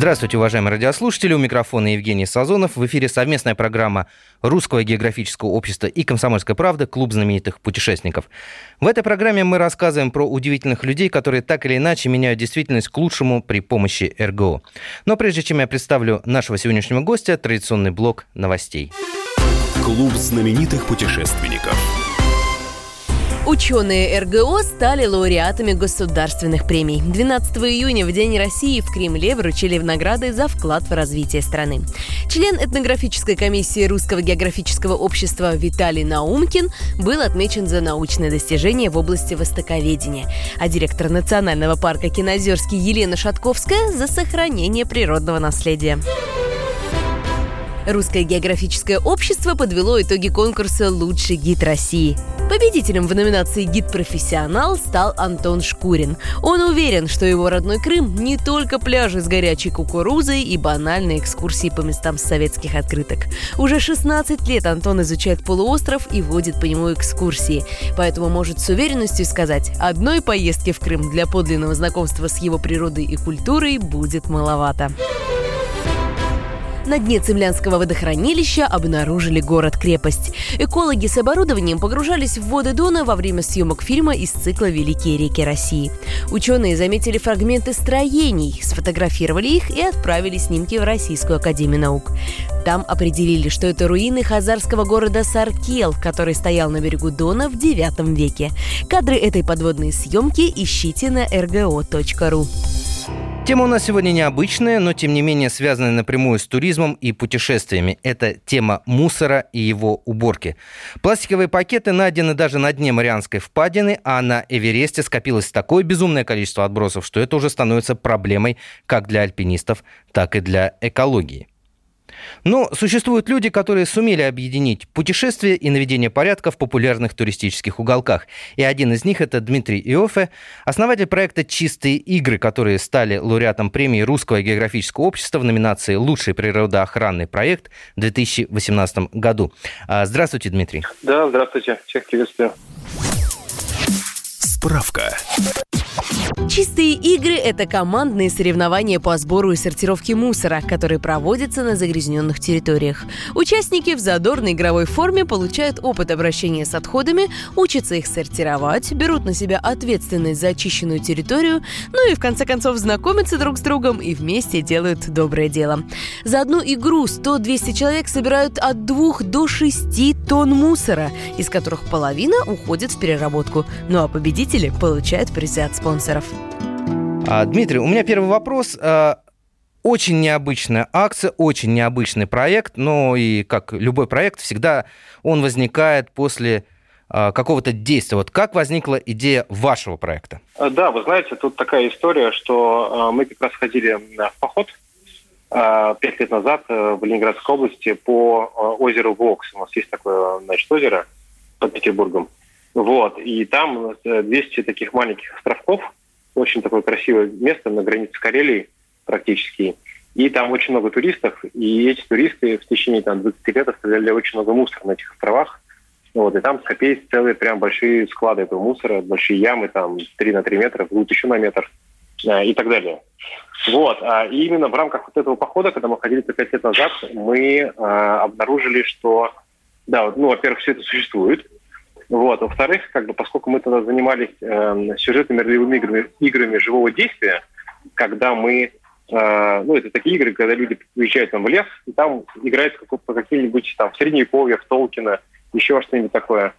Здравствуйте, уважаемые радиослушатели. У микрофона Евгений Сазонов. В эфире совместная программа Русского географического общества и «Комсомольская правда. Клуб знаменитых путешественников». В этой программе мы рассказываем про удивительных людей, которые так или иначе меняют действительность к лучшему при помощи РГО. Но прежде чем я представлю нашего сегодняшнего гостя, традиционный блок новостей. Клуб знаменитых путешественников. Ученые РГО стали лауреатами государственных премий. 12 июня, в День России, в Кремле вручили награды за вклад в развитие страны. Член этнографической комиссии Русского географического общества Виталий Наумкин был отмечен за научные достижения в области востоковедения, а директор Национального парка Кинозерский Елена Шатковская за сохранение природного наследия. Русское географическое общество подвело итоги конкурса «Лучший гид России». Победителем в номинации «Гид-профессионал» стал Антон Шкурин. Он уверен, что его родной Крым не только пляжи с горячей кукурузой и банальные экскурсии по местам советских открыток. Уже 16 лет Антон изучает полуостров и водит по нему экскурсии, поэтому может с уверенностью сказать, одной поездки в Крым для подлинного знакомства с его природой и культурой будет маловато. На дне Цемлянского водохранилища обнаружили город-крепость. Экологи с оборудованием погружались в воды Дона во время съемок фильма из цикла «Великие реки России». Ученые заметили фрагменты строений, сфотографировали их и отправили снимки в Российскую Академию Наук. Там определили, что это руины хазарского города Саркел, который стоял на берегу Дона в IX веке. Кадры этой подводной съемки ищите на rgo.ru. Тема у нас сегодня необычная, но тем не менее связанная напрямую с туризмом и путешествиями. Это тема мусора и его уборки. Пластиковые пакеты найдены даже на дне Марианской впадины, а на Эвересте скопилось такое безумное количество отбросов, что это уже становится проблемой как для альпинистов, так и для экологии. Но существуют люди, которые сумели объединить путешествие и наведение порядка в популярных туристических уголках. И один из них это Дмитрий Иофе, основатель проекта «Чистые игры», которые стали лауреатом премии Русского географического общества в номинации «Лучший природоохранный проект» в 2018 году. А, здравствуйте, Дмитрий. Да, здравствуйте. Всех приветствую. Справка. Чистые игры – это командные соревнования по сбору и сортировке мусора, которые проводятся на загрязненных территориях. Участники в задорной игровой форме получают опыт обращения с отходами, учатся их сортировать, берут на себя ответственность за очищенную территорию, ну и в конце концов знакомятся друг с другом и вместе делают доброе дело. За одну игру 100-200 человек собирают от 2 до 6 тонн мусора, из которых половина уходит в переработку. Ну а победители получают призы от спонсоров. А, Дмитрий, у меня первый вопрос. А, очень необычная акция, очень необычный проект, но и как любой проект, всегда он возникает после а, какого-то действия. Вот как возникла идея вашего проекта? Да, вы знаете, тут такая история, что мы как раз ходили в поход пять лет назад э, в Ленинградской области по озеру Вокс. У нас есть такое, значит, озеро под Петербургом. Вот, и там 200 таких маленьких островков, очень такое красивое место на границе с Карелией практически. И там очень много туристов, и эти туристы в течение там, 20 лет оставляли очень много мусора на этих островах. Вот, и там скопились целые прям большие склады этого мусора, большие ямы, там 3 на 3 метра, вглубь еще на метр э, и так далее. Вот, а и именно в рамках вот этого похода, когда мы ходили 5 лет назад, мы э, обнаружили, что, да, ну, во-первых, все это существует, вот. Во-вторых, как бы, поскольку мы тогда занимались э, сюжетными ролевыми играми, играми живого действия, когда мы э, ну, это такие игры, когда люди уезжают там в лес, и там играют по каким-нибудь там в средневековье, в Толкина, еще что-нибудь такое.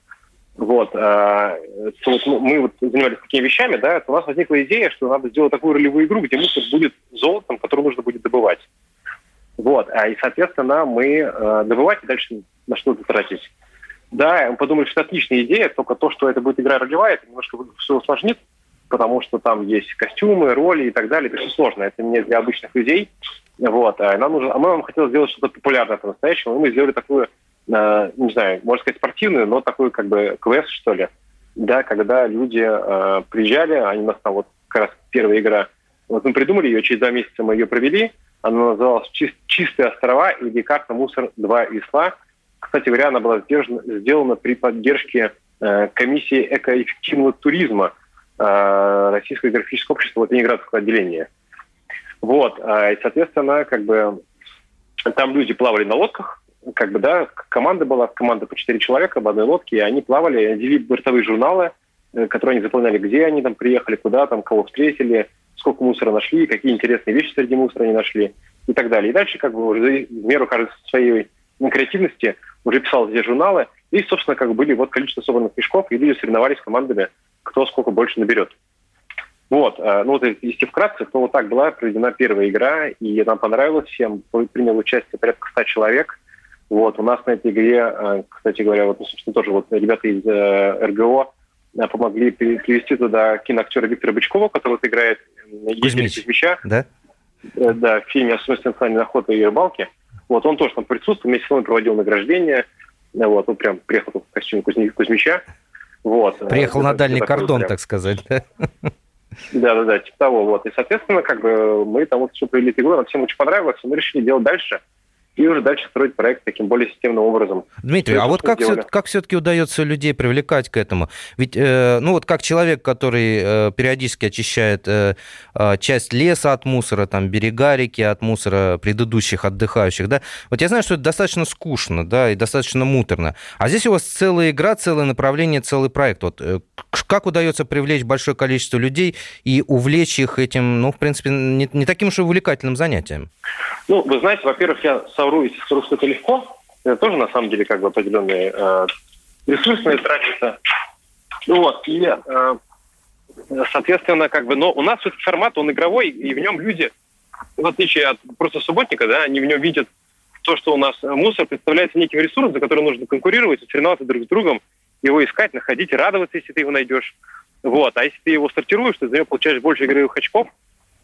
Вот, э, вот мы вот занимались такими вещами, да, то у нас возникла идея, что надо сделать такую ролевую игру, где мусор будет золотом, который нужно будет добывать. Вот, а и, соответственно, мы э, добывать и дальше на что-то тратить. Да, мы подумали, что это отличная идея, только то, что это будет игра ролевая, это немножко все усложнит, потому что там есть костюмы, роли и так далее. Это все сложно, это не для обычных людей. Вот. А нам нужно, а мы вам хотели сделать что-то популярное по-настоящему, и мы сделали такую, э, не знаю, можно сказать, спортивную, но такую как бы квест, что ли. Да, когда люди э, приезжали, они у нас там вот как раз первая игра, вот мы придумали ее, через два месяца мы ее провели, она называлась «Чистые острова» или «Карта мусор 2 Исла», кстати говоря, она была сделана при поддержке э, комиссии экоэффективного туризма э, Российского географического общества вот, Ленинградского отделения. Вот, и, соответственно, как бы там люди плавали на лодках, как бы, да, команда была, команда по четыре человека в одной лодке, и они плавали, вели бортовые журналы, которые они заполняли, где они там приехали, куда там, кого встретили, сколько мусора нашли, какие интересные вещи среди мусора они нашли и так далее. И дальше как бы уже в меру кажется, своей креативности уже писал эти журналы, и, собственно, как бы были вот количество собранных мешков, и люди соревновались командами, кто сколько больше наберет. Вот, э, ну вот если вкратце, то вот так была проведена первая игра, и нам понравилось всем, принял участие порядка 100 человек. Вот, у нас на этой игре, э, кстати говоря, вот, ну, собственно, тоже вот ребята из э, РГО помогли привести туда киноактера Виктора Бычкова, который вот играет Кузьмич, Кузьмича. Да? Да, в фильме «Особенности национальной охоты и рыбалки». Вот, он тоже там присутствовал, вместе с нами проводил награждение. Вот, он прям приехал в костюме Кузьмича. Вот. Приехал на дальний кордон, прям. так сказать, да? Да, да, да, типа того. Вот. И, соответственно, как бы мы там вот все провели игру, нам всем очень понравилось, и мы решили делать дальше и уже дальше строить проект таким более системным образом. Дмитрий, а вот как, все, как все-таки удается людей привлекать к этому? Ведь, э, ну вот как человек, который э, периодически очищает э, э, часть леса от мусора, там, берега реки от мусора предыдущих отдыхающих, да, вот я знаю, что это достаточно скучно, да, и достаточно муторно. А здесь у вас целая игра, целое направление, целый проект. Вот э, как удается привлечь большое количество людей и увлечь их этим, ну, в принципе, не, не таким уж и увлекательным занятием? Ну, вы знаете, во-первых, я скажу, что это легко. Это тоже, на самом деле, как бы определенные э, ресурсные тратятся. Ну вот, и, э, соответственно, как бы, но у нас этот формат, он игровой, и в нем люди, в отличие от просто субботника, да, они в нем видят то, что у нас мусор представляется неким ресурсом, за который нужно конкурировать, соревноваться друг с другом, его искать, находить, радоваться, если ты его найдешь. Вот. А если ты его сортируешь, ты за него получаешь больше игровых очков,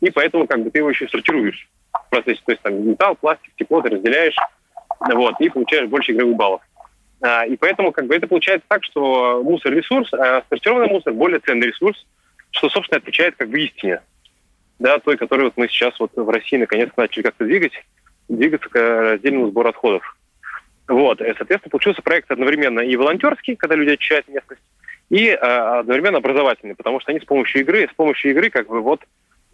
и поэтому как бы ты его еще сортируешь в процессе. То есть там металл, пластик, тепло ты разделяешь, вот, и получаешь больше игровых баллов. А, и поэтому как бы это получается так, что мусор ресурс, а сортированный мусор более ценный ресурс, что, собственно, отвечает как бы истине, да, той, которую вот мы сейчас вот в России наконец начали как-то двигать, двигаться к раздельному сбору отходов. Вот, и, соответственно, получился проект одновременно и волонтерский, когда люди очищают местность, и э, одновременно образовательный, потому что они с помощью игры, с помощью игры как бы вот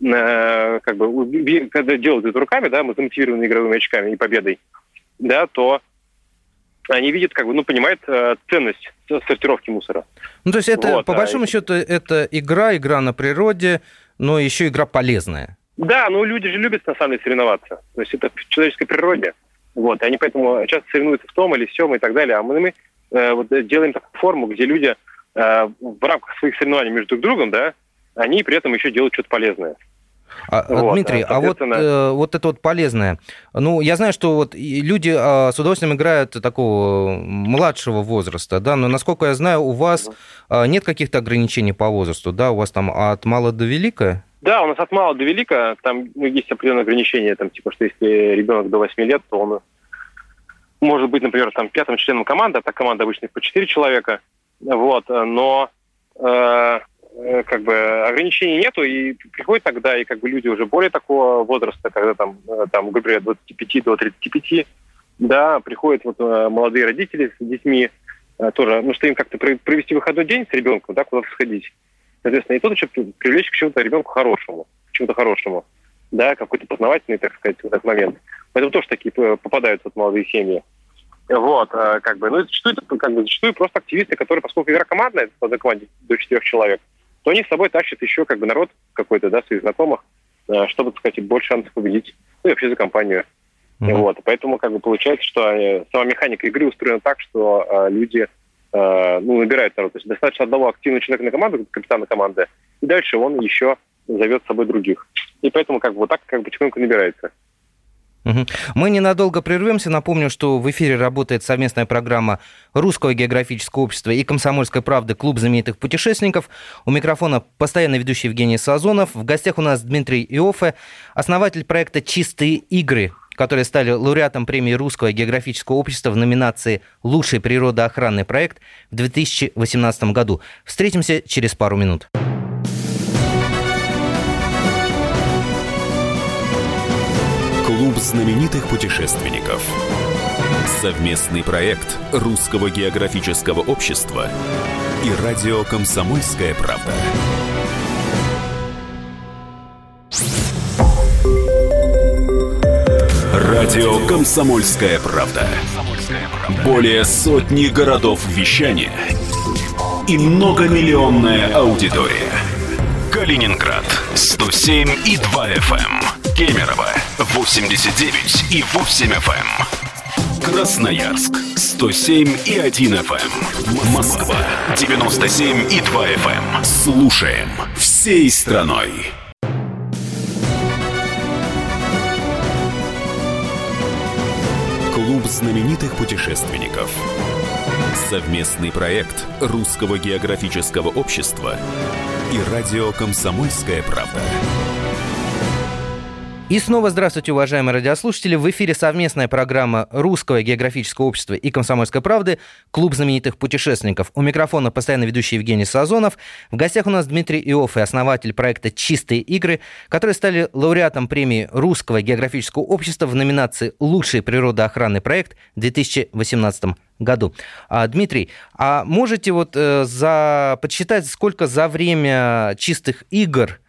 Э, как бы, когда делают это руками, да, мотивированными игровыми очками и победой, да, то они видят, как бы, ну, понимают э, ценность сортировки мусора. Ну, то есть это, вот, по а большому счету, это игра, игра на природе, но еще игра полезная. Да, ну, люди же любят, на самом деле, соревноваться. То есть это в человеческой природе. Вот, и они поэтому часто соревнуются в том или всем и так далее. А мы, мы э, вот, делаем такую форму, где люди э, в рамках своих соревнований между друг другом, да, они при этом еще делают что-то полезное. А, а, вот, Дмитрий, а вот, э, вот это вот полезное. Ну, я знаю, что вот люди э, с удовольствием играют такого младшего возраста, да, но насколько я знаю, у вас э, нет каких-то ограничений по возрасту, да, у вас там от мала до велика? Да, у нас от мала до велика, там ну, есть определенные ограничения, там, типа, что если ребенок до 8 лет, то он может быть, например, там пятым членом команды, а так команда обычно по 4 человека, вот, но Э, как бы ограничений нету, и приходит тогда, и как бы люди уже более такого возраста, когда там, э, там грубо говоря, 25 до 35, да, приходят вот э, молодые родители с детьми, тоже, ну, что им как-то провести выходной день с ребенком, да, куда-то сходить. Соответственно, и тут еще привлечь к чему-то ребенку хорошему, к чему-то хорошему, да, какой-то познавательный, так сказать, в этот момент. Поэтому тоже такие попадают вот молодые семьи. Вот, как бы, ну, зачастую, как бы, зачастую просто активисты, которые, поскольку игра командная, по команде до четырех человек, то они с собой тащат еще как бы народ какой-то, да, своих знакомых, э, чтобы, так сказать, больше шансов победить, ну и вообще за компанию. Mm-hmm. Вот, поэтому как бы получается, что э, сама механика игры устроена так, что э, люди э, ну, набирают народ. То есть достаточно одного активного человека на команду, капитана команды, и дальше он еще зовет с собой других. И поэтому как бы вот так как бы потихоньку набирается. Мы ненадолго прервемся. Напомню, что в эфире работает совместная программа Русского географического общества и Комсомольской правды «Клуб знаменитых путешественников». У микрофона постоянно ведущий Евгений Сазонов. В гостях у нас Дмитрий Иофе, основатель проекта «Чистые игры», которые стали лауреатом премии Русского географического общества в номинации «Лучший природоохранный проект» в 2018 году. Встретимся через пару минут. Знаменитых путешественников. Совместный проект Русского географического общества и радио «Комсомольская правда». Радио «Комсомольская правда». Более сотни городов вещания и многомиллионная аудитория. Калининград 107 и 2 FM. Эм. Кемерово 89 и 8 FM. Эм. Красноярск 107 и 1 FM. Эм. Москва 97 и 2 FM. Слушаем всей страной. Клуб знаменитых путешественников. Совместный проект Русского географического общества и радио «Комсомольская правда». И снова здравствуйте, уважаемые радиослушатели. В эфире совместная программа Русского географического общества и Комсомольской правды «Клуб знаменитых путешественников». У микрофона постоянно ведущий Евгений Сазонов. В гостях у нас Дмитрий Иофф и основатель проекта «Чистые игры», которые стали лауреатом премии Русского географического общества в номинации «Лучший природоохранный проект» в 2018 году. А, Дмитрий, а можете вот э, за, подсчитать, сколько за время чистых игр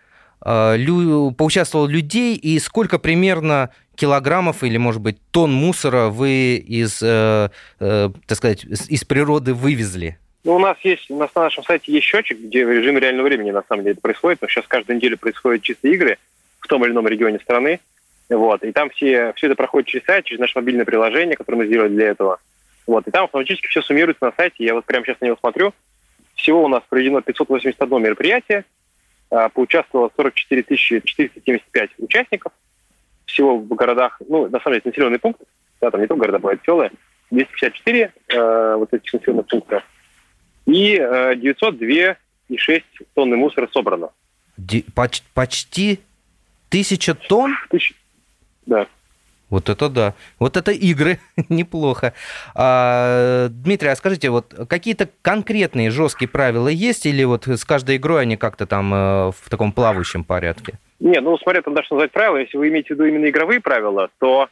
лю, поучаствовало людей и сколько примерно килограммов или, может быть, тонн мусора вы из, э, э, так сказать, из природы вывезли? Ну, у нас есть, на нашем сайте есть счетчик, где в режиме реального времени на самом деле это происходит, но сейчас каждую неделю происходят чистые игры в том или ином регионе страны. Вот, и там все, все это проходит через сайт, через наше мобильное приложение, которое мы сделали для этого. Вот, и там автоматически все суммируется на сайте. Я вот прямо сейчас на него смотрю. Всего у нас проведено 581 мероприятие. А, поучаствовало 44 475 участников. Всего в городах, ну, на самом деле, населенные пункты, да, там не только города, бывают селы, 254 э, вот этих населенных пунктов. И э, 902,6 тонны мусора собрано. Ди- поч- почти тысяча тонн? Тысяч... Да. Вот это да. Вот это игры. Неплохо. А, Дмитрий, а скажите, вот какие-то конкретные жесткие правила есть, или вот с каждой игрой они как-то там э, в таком плавающем порядке? Не, ну смотря там даже назвать правила, если вы имеете в виду именно игровые правила, то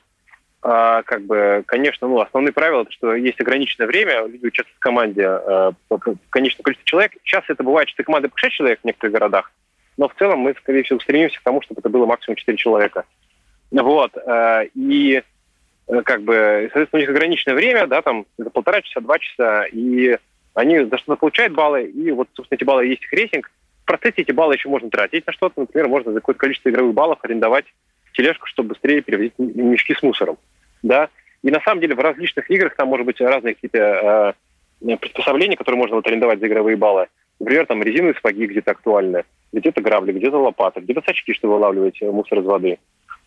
а, как бы, конечно, ну, основные правила, это что есть ограниченное время, люди участвуют в команде, а, конечное количество человек. Сейчас это бывает, что команда по 6 человек в некоторых городах, но в целом мы, скорее всего, стремимся к тому, чтобы это было максимум 4 человека. Вот. Э, и э, как бы, соответственно, у них ограниченное время, да, там, это полтора часа, два часа, и они за что-то получают баллы, и вот, собственно, эти баллы есть их рейтинг. В процессе эти баллы еще можно тратить на что-то. Например, можно за какое-то количество игровых баллов арендовать тележку, чтобы быстрее перевозить мешки с мусором. Да? И на самом деле в различных играх там может быть разные какие-то э, приспособления, которые можно вот арендовать за игровые баллы. Например, там резиновые сапоги где-то актуальны, где-то грабли, где-то лопаты, где-то сачки, чтобы вылавливать мусор из воды.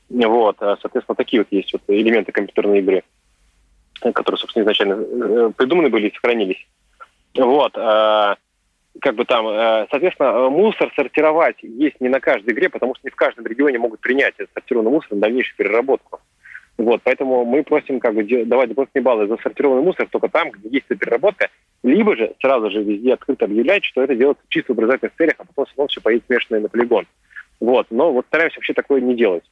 Вот, а, соответственно, такие вот есть вот элементы компьютерной игры, которые, собственно, изначально э, придуманы были и сохранились. Вот, а, как бы там, э, соответственно, мусор сортировать есть не на каждой игре, потому что не в каждом регионе могут принять этот сортированный мусор на дальнейшую переработку. Вот, поэтому мы просим как бы давать дополнительные баллы за сортированный мусор только там, где есть переработка, либо же сразу же везде открыто объявлять, что это делается чисто в образовательных целях, а потом все поедет смешанное на полигон. Вот, но вот стараемся вообще такое не делать.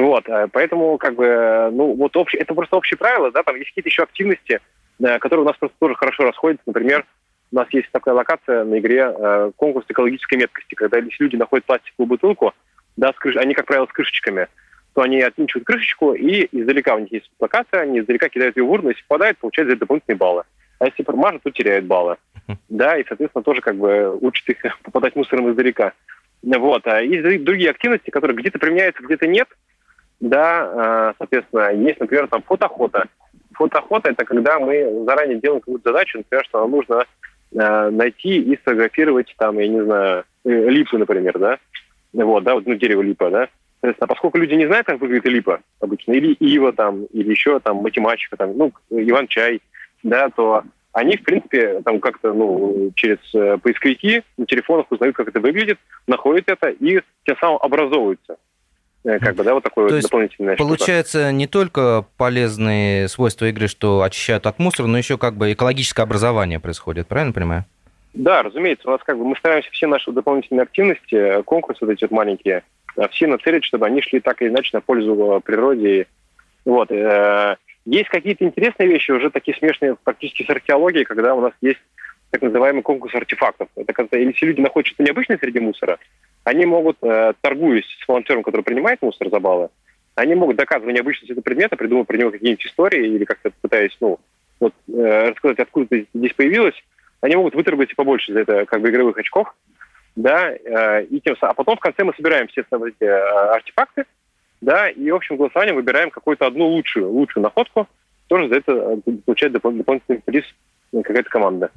Вот, э, поэтому, как бы, ну, вот общее, это просто общие правила, да, там есть какие-то еще активности, э, которые у нас просто тоже хорошо расходятся. Например, у нас есть такая локация на игре э, конкурс экологической меткости, когда если люди находят пластиковую бутылку, да, с крыш... они, как правило, с крышечками, то они отвинчивают крышечку, и издалека у них есть локация, они издалека кидают ее в урну, если попадают, получают за это дополнительные баллы. А если промажут, то теряют баллы. Да, и, соответственно, тоже как бы учат их попадать мусором издалека. Вот. А есть другие активности, которые где-то применяются, где-то нет – да, э, соответственно, есть, например, там фотоохота. Фотоохота – это когда мы заранее делаем какую-то задачу, например, что нам нужно э, найти и сфотографировать, там, я не знаю, э, липу, например, да, вот, да, вот, ну, дерево липа, да, Соответственно, поскольку люди не знают, как выглядит липа обычно, или ива там, или еще там математика, там, ну, Иван-чай, да, то они, в принципе, там как-то, ну, через поисковики на телефонах узнают, как это выглядит, находят это и тем самым образовываются. Э, как бы, да, вот такое То вот дополнительное. Получается, не только полезные свойства игры, что очищают от мусора, но еще как бы экологическое образование происходит, правильно понимаю? Да, разумеется, у нас как бы мы стараемся все наши дополнительные активности, э, конкурсы вот эти вот маленькие, э, все нацелить, чтобы они шли так или иначе на пользу природе. Вот. Есть какие-то интересные вещи, уже такие смешные практически с археологией, когда у нас есть так называемый конкурс артефактов. Это когда если люди находят что-то необычное среди мусора, они могут, э, торгуясь с волонтером, который принимает мусор за баллы, они могут доказывать необычность этого предмета, придумывать про него какие-нибудь истории или как-то пытаясь, ну, вот, э, рассказать, откуда это здесь появилось, они могут выторговать побольше за это как бы игровых очков, да, э, и тем, а потом в конце мы собираем все эти артефакты, да, и общим голосованием выбираем какую-то одну лучшую, лучшую находку, тоже за это получает дополнительный приз какая-то команда.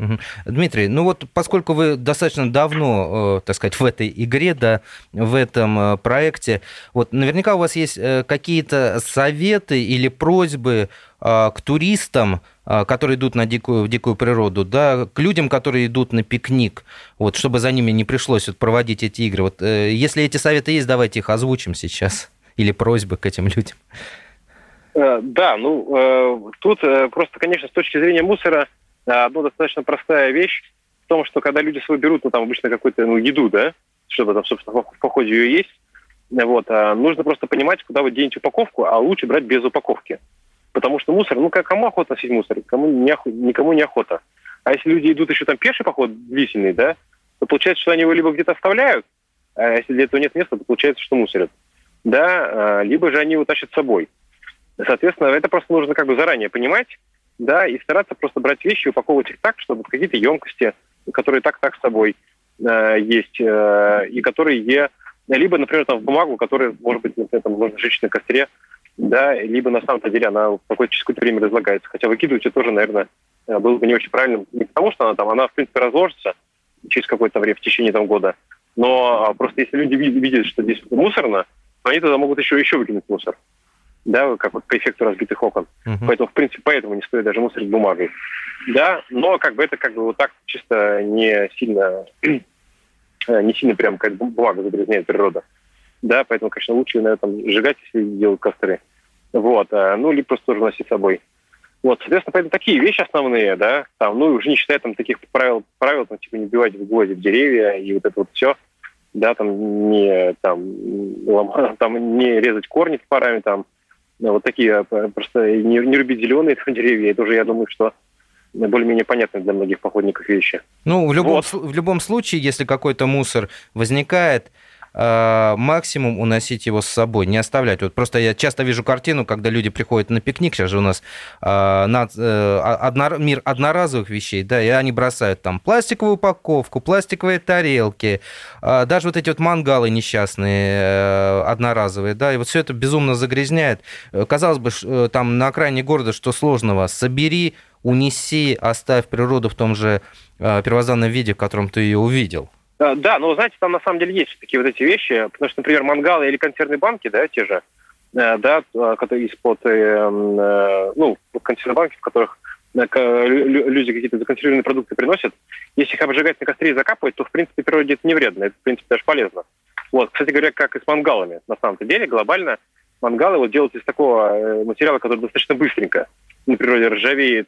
Дмитрий, ну вот поскольку вы достаточно давно, э, так сказать, в этой игре, да, в этом э, проекте, вот наверняка у вас есть э, какие-то советы или просьбы к туристам, которые идут на дикую, в дикую природу, да, к людям, которые идут на пикник, вот, чтобы за ними не пришлось вот, проводить эти игры. Вот, если эти советы есть, давайте их озвучим сейчас. Или просьбы к этим людям. Да, ну, тут просто, конечно, с точки зрения мусора, одна достаточно простая вещь в том, что когда люди свой берут, ну, там обычно какую-то ну, еду, да, чтобы там, собственно, в походе ее есть, вот, а нужно просто понимать, куда вы денете упаковку, а лучше брать без упаковки. Потому что мусор, ну, кому охота носить мусор? Кому не охота, никому не охота. А если люди идут еще там пеший поход длительный, да, то получается, что они его либо где-то оставляют, а если для этого нет места, то получается, что мусорят. Да, а, либо же они его тащат с собой. Соответственно, это просто нужно как бы заранее понимать, да, и стараться просто брать вещи, упаковывать их так, чтобы какие-то емкости, которые так-так с собой э, есть, э, и которые е, либо, например, там в бумагу, которая, может быть, например, там можно сжечь на костре, да, либо на самом-то деле она в какое-то через какое-то время разлагается. Хотя выкидывать ее тоже, наверное, э, было бы не очень правильным. Не потому, что она там, она, в принципе, разложится через какое-то время, в течение там года. Но а, просто если люди видят, что здесь мусорно, они тогда могут еще, еще выкинуть мусор да, как вот по эффекту разбитых окон. Uh-huh. Поэтому, в принципе, поэтому не стоит даже мусорить бумагой. Да, но как бы это как бы вот так чисто не сильно, не сильно прям как бумага загрязняет природа. Да, поэтому, конечно, лучше, наверное, там сжигать, если делают костры. Вот, а, ну, либо просто тоже носить с собой. Вот, соответственно, поэтому такие вещи основные, да, там, ну, уже не считая там таких правил, правил, там, типа, не бивать в гвозди в деревья и вот это вот все, да, там, не, там, лом, там, не резать корни топорами, там, вот такие а, просто не, не рубить зеленые деревья. Это уже, я думаю, что более-менее понятны для многих походников вещи. Ну, в любом, вот. в любом случае, если какой-то мусор возникает, Э, максимум уносить его с собой, не оставлять. Вот просто я часто вижу картину, когда люди приходят на пикник, сейчас же у нас э, над, э, одно, мир одноразовых вещей, да, и они бросают там пластиковую упаковку, пластиковые тарелки, э, даже вот эти вот мангалы несчастные, э, одноразовые, да, и вот все это безумно загрязняет. Э, казалось бы, э, там на окраине города что сложного? Собери, унеси, оставь природу в том же э, первозданном виде, в котором ты ее увидел. Э, да, но знаете, там на самом деле есть такие вот эти вещи, потому что, например, мангалы или консервные банки, да, те же, э, да, э, которые из-под, ну, консервные банки, в которых люди какие-то законсервированные продукты приносят, если их обжигать на костре и закапывать, то, в принципе, природе это не вредно, это, в принципе, даже полезно. Вот, кстати говоря, как и с мангалами, на самом деле, глобально мангалы вот делают из такого материала, который достаточно быстренько на природе ржавеет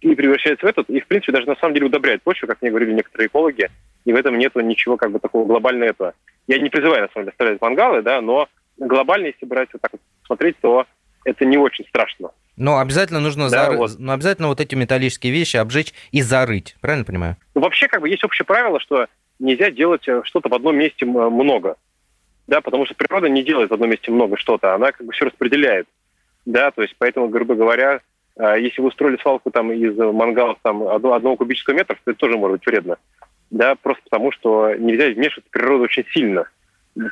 и превращается в этот, и, в принципе, даже на самом деле удобряет почву, как мне говорили некоторые экологи, и в этом нет ничего как бы такого глобального этого. Я не призываю, на самом деле, оставлять мангалы, да, но глобально, если брать вот так вот смотреть, то это не очень страшно. Но обязательно нужно да, зар... вот. Но обязательно вот эти металлические вещи обжечь и зарыть, правильно понимаю? Ну, вообще, как бы есть общее правило, что нельзя делать э, что-то в одном месте много. Да, потому что природа не делает в одном месте много что-то, она как бы все распределяет. Да, то есть поэтому, грубо говоря, если вы устроили свалку там из мангалов там одного кубического метра, то это тоже может быть вредно да, просто потому что нельзя вмешиваться в природу очень сильно.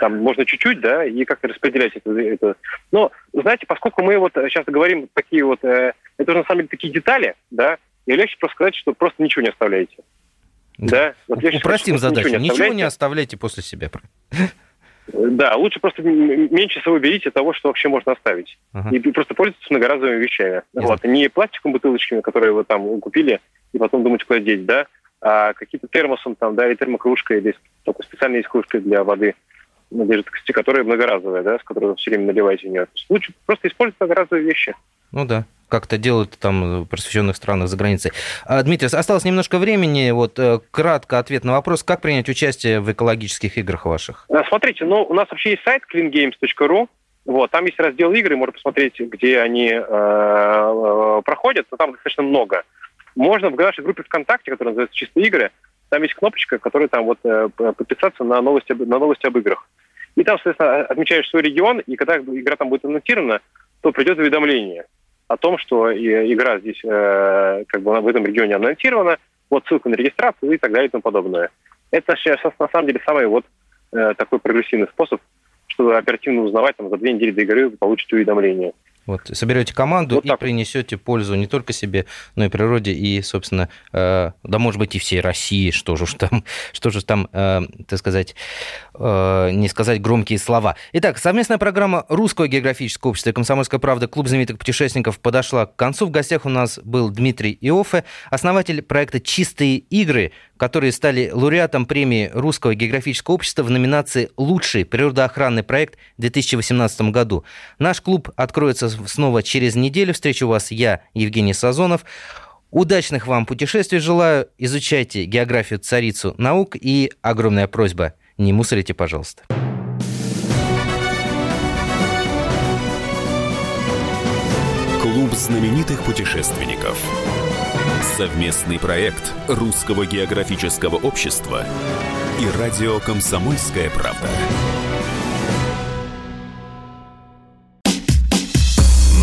Там можно чуть-чуть, да, и как-то распределять это, это. Но, знаете, поскольку мы вот сейчас говорим такие вот, э, это уже на самом деле такие детали, да, и легче просто сказать, что просто ничего не оставляете. Да. Вот Упростим сказать, задачу. Ничего не, ничего не оставляйте после себя. Да, лучше просто меньше всего берите того, что вообще можно оставить. Ага. И просто пользуйтесь многоразовыми вещами. Вот. Не пластиковыми бутылочками, которые вы там купили, и потом думаете, куда деть, да, а какие-то термосом там, да, или термокружкой, или такой специальной есть кружкой для воды на жидкости, которая многоразовая, да, с которой вы все время наливаете в нее. Лучше просто использовать многоразовые вещи. Ну да, как это делают там в просвещенных странах за границей. А, Дмитрий, осталось немножко времени. Вот э, кратко ответ на вопрос, как принять участие в экологических играх ваших? Смотрите, ну, у нас вообще есть сайт cleangames.ru, Вот, там есть раздел игры, можно посмотреть, где они э, э, проходят, но там достаточно много. Можно в нашей группе ВКонтакте, которая называется «Чистые игры», там есть кнопочка, которая там вот э, подписаться на новости, на новости об играх. И там, соответственно, отмечаешь свой регион, и когда игра там будет анонсирована, то придет уведомление о том, что игра здесь э, как бы в этом регионе анонсирована, вот ссылка на регистрацию и так далее и тому подобное. Это сейчас на самом деле самый вот э, такой прогрессивный способ, чтобы оперативно узнавать, там, за две недели до игры вы получите уведомление. Вот, соберете команду вот и принесете пользу не только себе, но и природе, и, собственно, э, да, может быть, и всей России, что же там, что же там, э, так сказать, э, не сказать громкие слова. Итак, совместная программа Русского географического общества и «Комсомольская правда. Клуб знаменитых путешественников» подошла к концу. В гостях у нас был Дмитрий Иофе, основатель проекта «Чистые игры», которые стали лауреатом премии Русского географического общества в номинации «Лучший природоохранный проект» в 2018 году. Наш клуб откроется снова через неделю. Встречу вас я, Евгений Сазонов. Удачных вам путешествий желаю. Изучайте географию царицу наук и огромная просьба – не мусорите, пожалуйста. Клуб знаменитых путешественников. Совместный проект Русского географического общества и радио «Комсомольская правда».